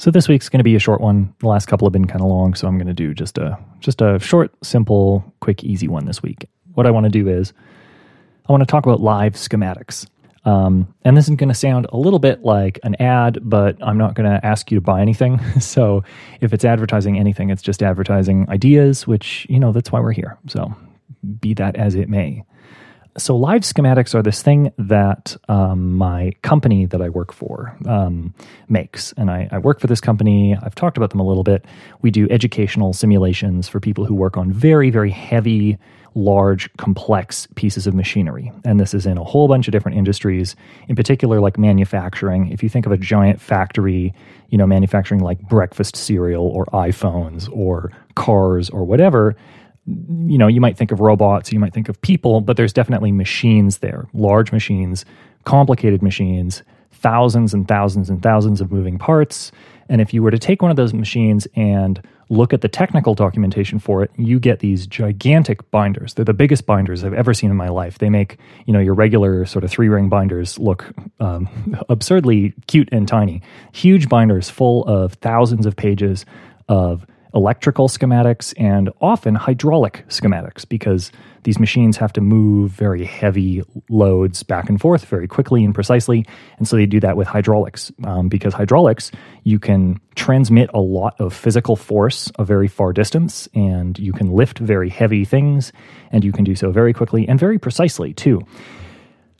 So this week's going to be a short one. The last couple have been kind of long, so I'm going to do just a just a short, simple, quick, easy one this week. What I want to do is I want to talk about live schematics. Um, and this is going to sound a little bit like an ad, but I'm not going to ask you to buy anything. so if it's advertising anything, it's just advertising ideas, which, you know, that's why we're here. So be that as it may. So, live schematics are this thing that um, my company that I work for um, makes. And I, I, work for this company. I've talked about them a little bit. We do educational simulations for people who work on very, very heavy, large, complex pieces of machinery. And this is in a whole bunch of different industries, in particular, like manufacturing. If you think of a giant factory, you know, manufacturing like breakfast cereal or iPhones or cars or whatever you know, you might think of robots, you might think of people, but there's definitely machines there, large machines, complicated machines, thousands and thousands and thousands of moving parts. And if you were to take one of those machines and look at the technical documentation for it, you get these gigantic binders. They're the biggest binders I've ever seen in my life. They make, you know, your regular sort of three ring binders look um, absurdly cute and tiny. Huge binders full of thousands of pages of electrical schematics and often hydraulic schematics because these machines have to move very heavy loads back and forth very quickly and precisely. And so they do that with hydraulics um, because hydraulics, you can transmit a lot of physical force a very far distance and you can lift very heavy things and you can do so very quickly and very precisely too.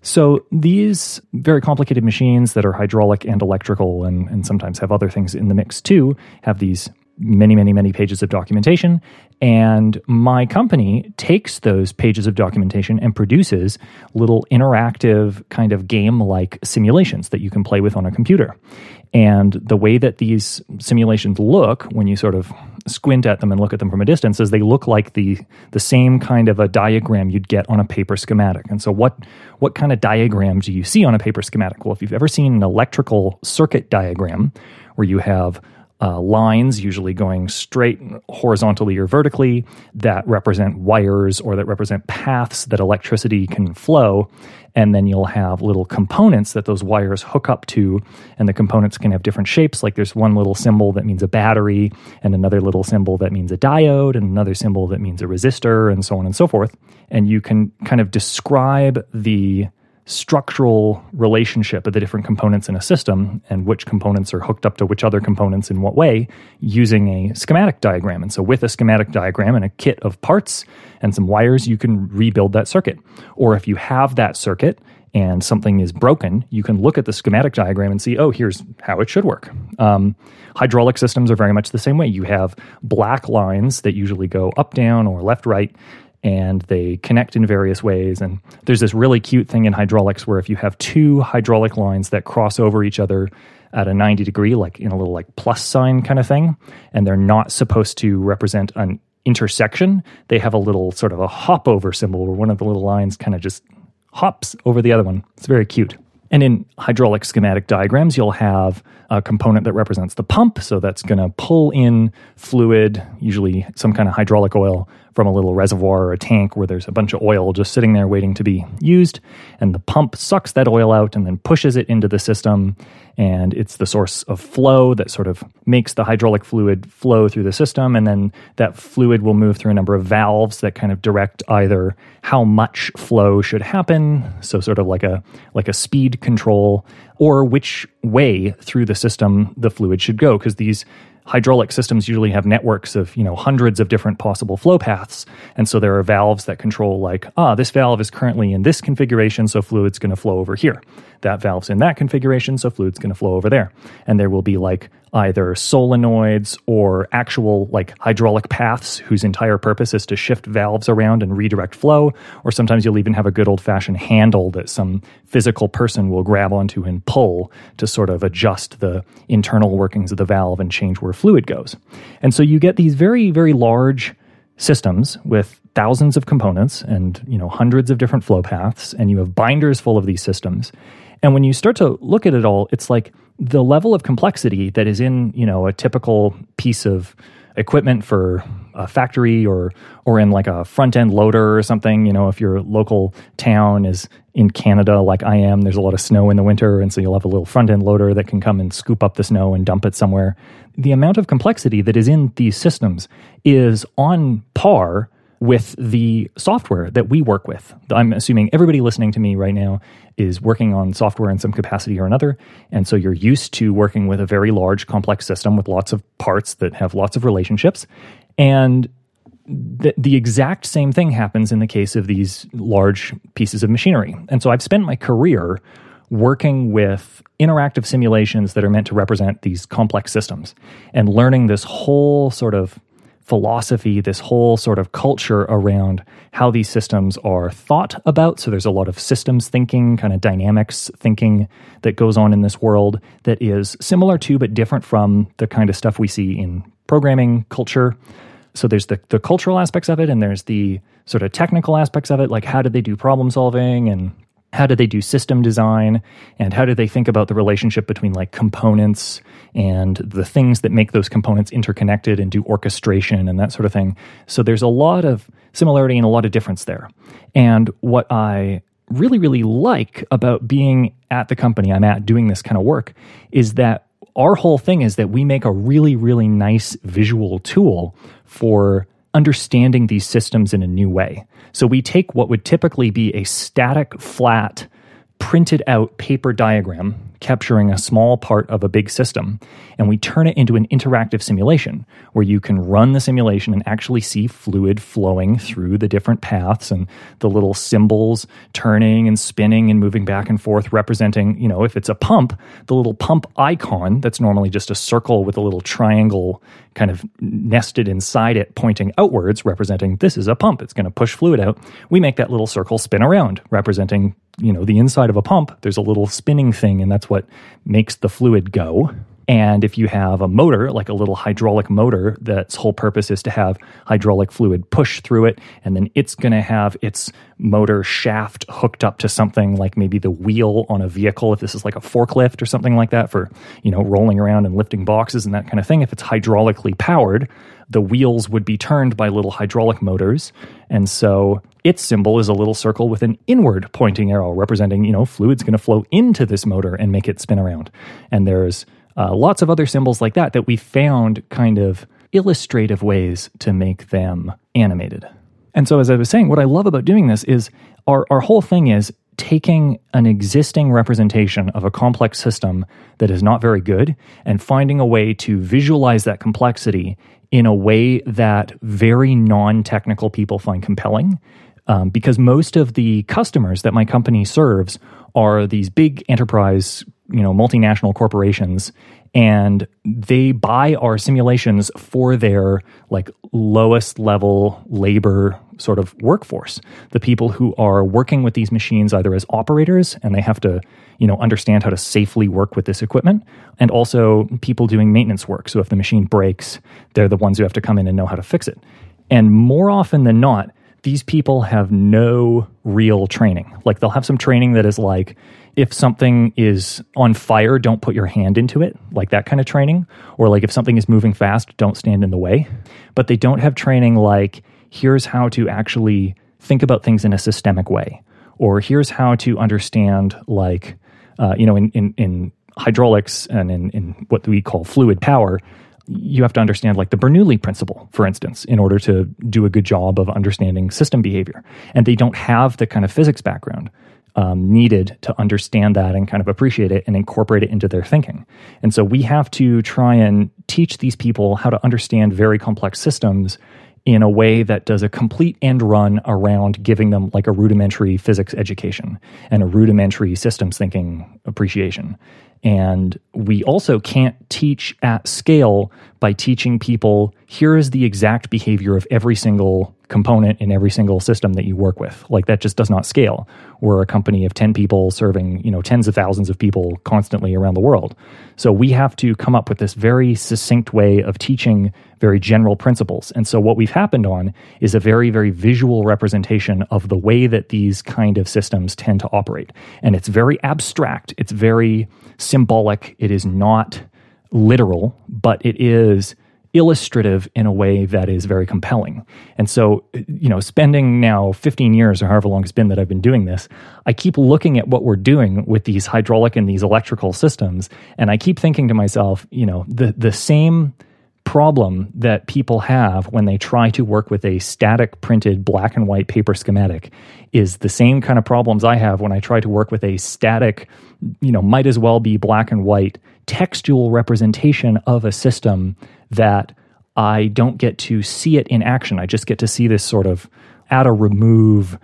So these very complicated machines that are hydraulic and electrical and, and sometimes have other things in the mix too have these many, many, many pages of documentation. And my company takes those pages of documentation and produces little interactive, kind of game like simulations that you can play with on a computer. And the way that these simulations look when you sort of squint at them and look at them from a distance is they look like the the same kind of a diagram you'd get on a paper schematic. And so what what kind of diagram do you see on a paper schematic? Well, if you've ever seen an electrical circuit diagram where you have uh, lines, usually going straight horizontally or vertically, that represent wires or that represent paths that electricity can flow. And then you'll have little components that those wires hook up to, and the components can have different shapes. Like there's one little symbol that means a battery, and another little symbol that means a diode, and another symbol that means a resistor, and so on and so forth. And you can kind of describe the structural relationship of the different components in a system and which components are hooked up to which other components in what way using a schematic diagram. And so, with a schematic diagram and a kit of parts and some wires, you can rebuild that circuit. Or if you have that circuit and something is broken, you can look at the schematic diagram and see, oh, here's how it should work. Um, hydraulic systems are very much the same way. You have black lines that usually go up, down, or left, right, and they connect in various ways. And there's this really cute thing in hydraulics where if you have two hydraulic lines that cross over each other at a 90 degree, like in a little like plus sign kind of thing, and they're not supposed to represent an intersection, they have a little sort of a hop over symbol where one of the little lines kind of just hops over the other one. It's very cute. And in hydraulic schematic diagrams, you'll have a component that represents the pump. So that's going to pull in fluid, usually some kind of hydraulic oil, from a little reservoir or a tank where there's a bunch of oil just sitting there waiting to be used. And the pump sucks that oil out and then pushes it into the system. And it's the source of flow that sort of makes the hydraulic fluid flow through the system. And then that fluid will move through a number of valves that kind of direct either how much flow should happen, so sort of like a like a speed control, or which way through the system the fluid should go. Because these hydraulic systems usually have networks of you know hundreds of different possible flow paths. And so there are valves that control like ah this valve is currently in this configuration so fluid's going to flow over here that valve's in that configuration so fluid's going to flow over there and there will be like either solenoids or actual like hydraulic paths whose entire purpose is to shift valves around and redirect flow. Or sometimes you'll even have a good old fashioned handle that some physical person will grab onto and pull to sort of adjust the internal workings of the valve and change where fluid goes. And so you get these very, very large systems with thousands of components and you know hundreds of different flow paths and you have binders full of these systems and when you start to look at it all it's like the level of complexity that is in you know a typical piece of equipment for a factory or or in like a front end loader or something you know if your local town is in Canada, like I am, there's a lot of snow in the winter, and so you'll have a little front end loader that can come and scoop up the snow and dump it somewhere. The amount of complexity that is in these systems is on par with the software that we work with. I'm assuming everybody listening to me right now is working on software in some capacity or another. And so you're used to working with a very large, complex system with lots of parts that have lots of relationships. And the, the exact same thing happens in the case of these large pieces of machinery. And so I've spent my career working with interactive simulations that are meant to represent these complex systems and learning this whole sort of philosophy, this whole sort of culture around how these systems are thought about. So there's a lot of systems thinking, kind of dynamics thinking that goes on in this world that is similar to but different from the kind of stuff we see in programming culture. So there's the, the cultural aspects of it, and there's the sort of technical aspects of it, like how did they do problem solving and how do they do system design? And how do they think about the relationship between like components and the things that make those components interconnected and do orchestration and that sort of thing? So there's a lot of similarity and a lot of difference there. And what i really really like about being at the company i'm at doing this kind of work is that our whole thing is that we make a really really nice visual tool for understanding these systems in a new way. So we take what would typically be a static, flat, printed out paper diagram capturing a small part of a big system, and we turn it into an interactive simulation where you can run the simulation and actually see fluid flowing through the different paths and the little symbols turning and spinning and moving back and forth, representing, you know, if it's a pump, the little pump icon that's normally just a circle with a little triangle kind of nested inside it, pointing outwards, representing this is a pump. It's going to push fluid out. We make that little circle spin around, representing you know the inside of a pump. There's a little spinning thing, and that's what makes the fluid go. And if you have a motor, like a little hydraulic motor, that's whole purpose is to have hydraulic fluid push through it, and then it's going to have its motor shaft hooked up to something like maybe the wheel on a vehicle, if this is like a forklift or something like that for, you know, rolling around and lifting boxes and that kind of thing. If it's hydraulically powered, the wheels would be turned by little hydraulic motors. And so its symbol is a little circle with an inward pointing arrow representing, you know, fluid's going to flow into this motor and make it spin around. And there's uh, lots of other symbols like that that we found kind of illustrative ways to make them animated. And so, as I was saying, what I love about doing this is our, our whole thing is taking an existing representation of a complex system that is not very good and finding a way to visualize that complexity in a way that very non technical people find compelling. Um, because most of the customers that my company serves are these big enterprise you know multinational corporations and they buy our simulations for their like lowest level labor sort of workforce. The people who are working with these machines either as operators and they have to you know understand how to safely work with this equipment and also people doing maintenance work. So if the machine breaks they're the ones who have to come in and know how to fix it. And more often than not these people have no real training. Like they'll have some training that is like if something is on fire, don't put your hand into it, like that kind of training. Or like if something is moving fast, don't stand in the way. But they don't have training like, here's how to actually think about things in a systemic way. Or here's how to understand, like, uh, you know, in, in, in hydraulics and in, in what we call fluid power, you have to understand like the Bernoulli principle, for instance, in order to do a good job of understanding system behavior. And they don't have the kind of physics background um, needed to understand that and kind of appreciate it and incorporate it into their thinking. And so we have to try and teach these people how to understand very complex systems in a way that does a complete end run around giving them like a rudimentary physics education and a rudimentary systems thinking appreciation. And we also can't teach at scale by teaching people here is the exact behavior of every single component in every single system that you work with. Like that just does not scale. We're a company of 10 people serving, you know, tens of thousands of people constantly around the world. So we have to come up with this very succinct way of teaching very general principles. And so what we've happened on is a very very visual representation of the way that these kind of systems tend to operate. And it's very abstract. It's very symbolic. It is not literal, but it is illustrative in a way that is very compelling. And so, you know, spending now 15 years or however long it's been that I've been doing this, I keep looking at what we're doing with these hydraulic and these electrical systems. And I keep thinking to myself, you know, the, the same problem that people have when they try to work with a static printed black and white paper schematic is the same kind of problems I have when I try to work with a static, you know, might as well be black and white textual representation of a system that I don't get to see it in action. I just get to see this sort of at a remove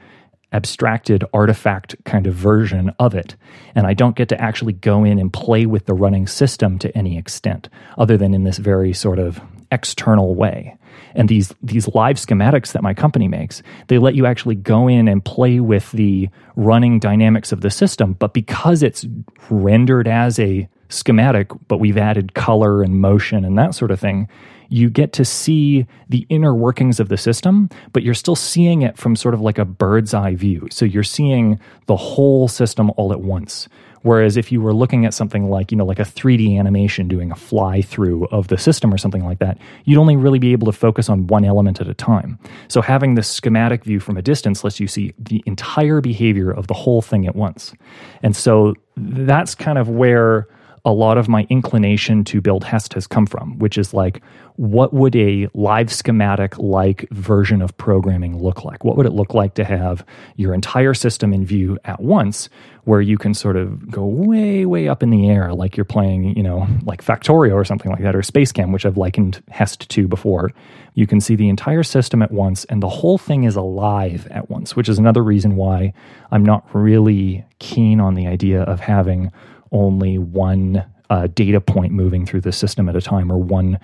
abstracted artifact kind of version of it. And I don't get to actually go in and play with the running system to any extent, other than in this very sort of external way. And these these live schematics that my company makes, they let you actually go in and play with the running dynamics of the system, but because it's rendered as a schematic, but we've added color and motion and that sort of thing, you get to see the inner workings of the system, but you're still seeing it from sort of like a bird's eye view. So you're seeing the whole system all at once. Whereas if you were looking at something like, you know, like a 3D animation doing a fly through of the system or something like that, you'd only really be able to focus on one element at a time. So having this schematic view from a distance lets you see the entire behavior of the whole thing at once. And so that's kind of where a lot of my inclination to build Hest has come from, which is like, what would a live schematic like version of programming look like? What would it look like to have your entire system in view at once, where you can sort of go way, way up in the air, like you're playing, you know, like Factorio or something like that, or SpaceChem, which I've likened Hest to before. You can see the entire system at once, and the whole thing is alive at once, which is another reason why I'm not really keen on the idea of having only one uh, data point moving through the system at a time or one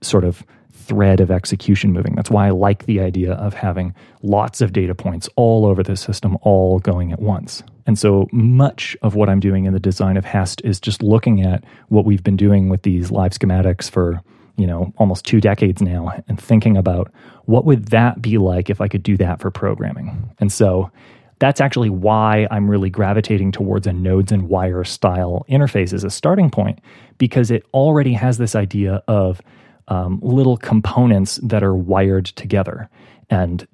sort of thread of execution moving. That's why I like the idea of having lots of data points all over the system, all going at once. And so much of what I'm doing in the design of Hest is just looking at what we've been doing with these live schematics for, you know, almost two decades now and thinking about what would that be like if I could do that for programming. And so that's actually why I'm really gravitating towards a nodes and wire style interface as a starting point, because it already has this idea of um, little components that are wired together. And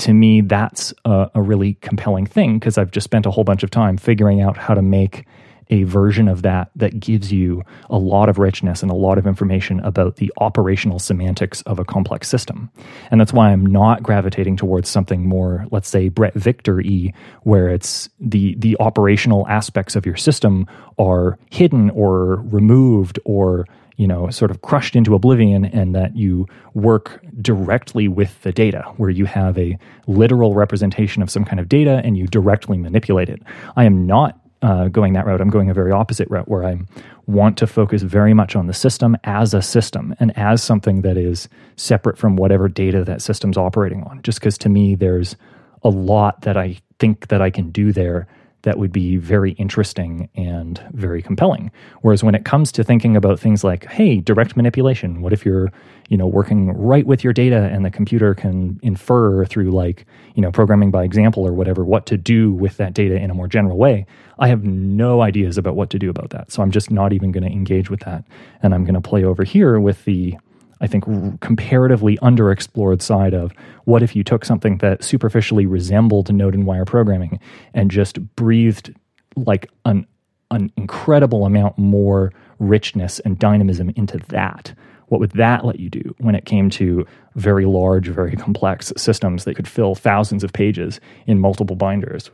to me, that's a, a really compelling thing because I've just spent a whole bunch of time figuring out how to make a version of that that gives you a lot of richness and a lot of information about the operational semantics of a complex system. And that's why I'm not gravitating towards something more, let's say, Bret Victor E, where it's the the operational aspects of your system are hidden or removed or you know, sort of crushed into oblivion, and that you work directly with the data, where you have a literal representation of some kind of data and you directly manipulate it. I am not uh, going that route. I'm going a very opposite route where I want to focus very much on the system as a system and as something that is separate from whatever data that system's operating on. Just because to me, there's a lot that I think that I can do there that would be very interesting and very compelling. Whereas when it comes to thinking about things like, hey, direct manipulation, what if you're, you know, working right with your data and the computer can infer through like, you know, programming by example or whatever, what to do with that data in a more general way. I have no ideas about what to do about that. So I'm just not even going to engage with that. And I'm going to play over here with the I think, comparatively underexplored side of what if you took something that superficially resembled node and wire programming and just breathed like an, an incredible amount more richness and dynamism into that? What would that let you do when it came to very large, very complex systems that could fill thousands of pages in multiple binders?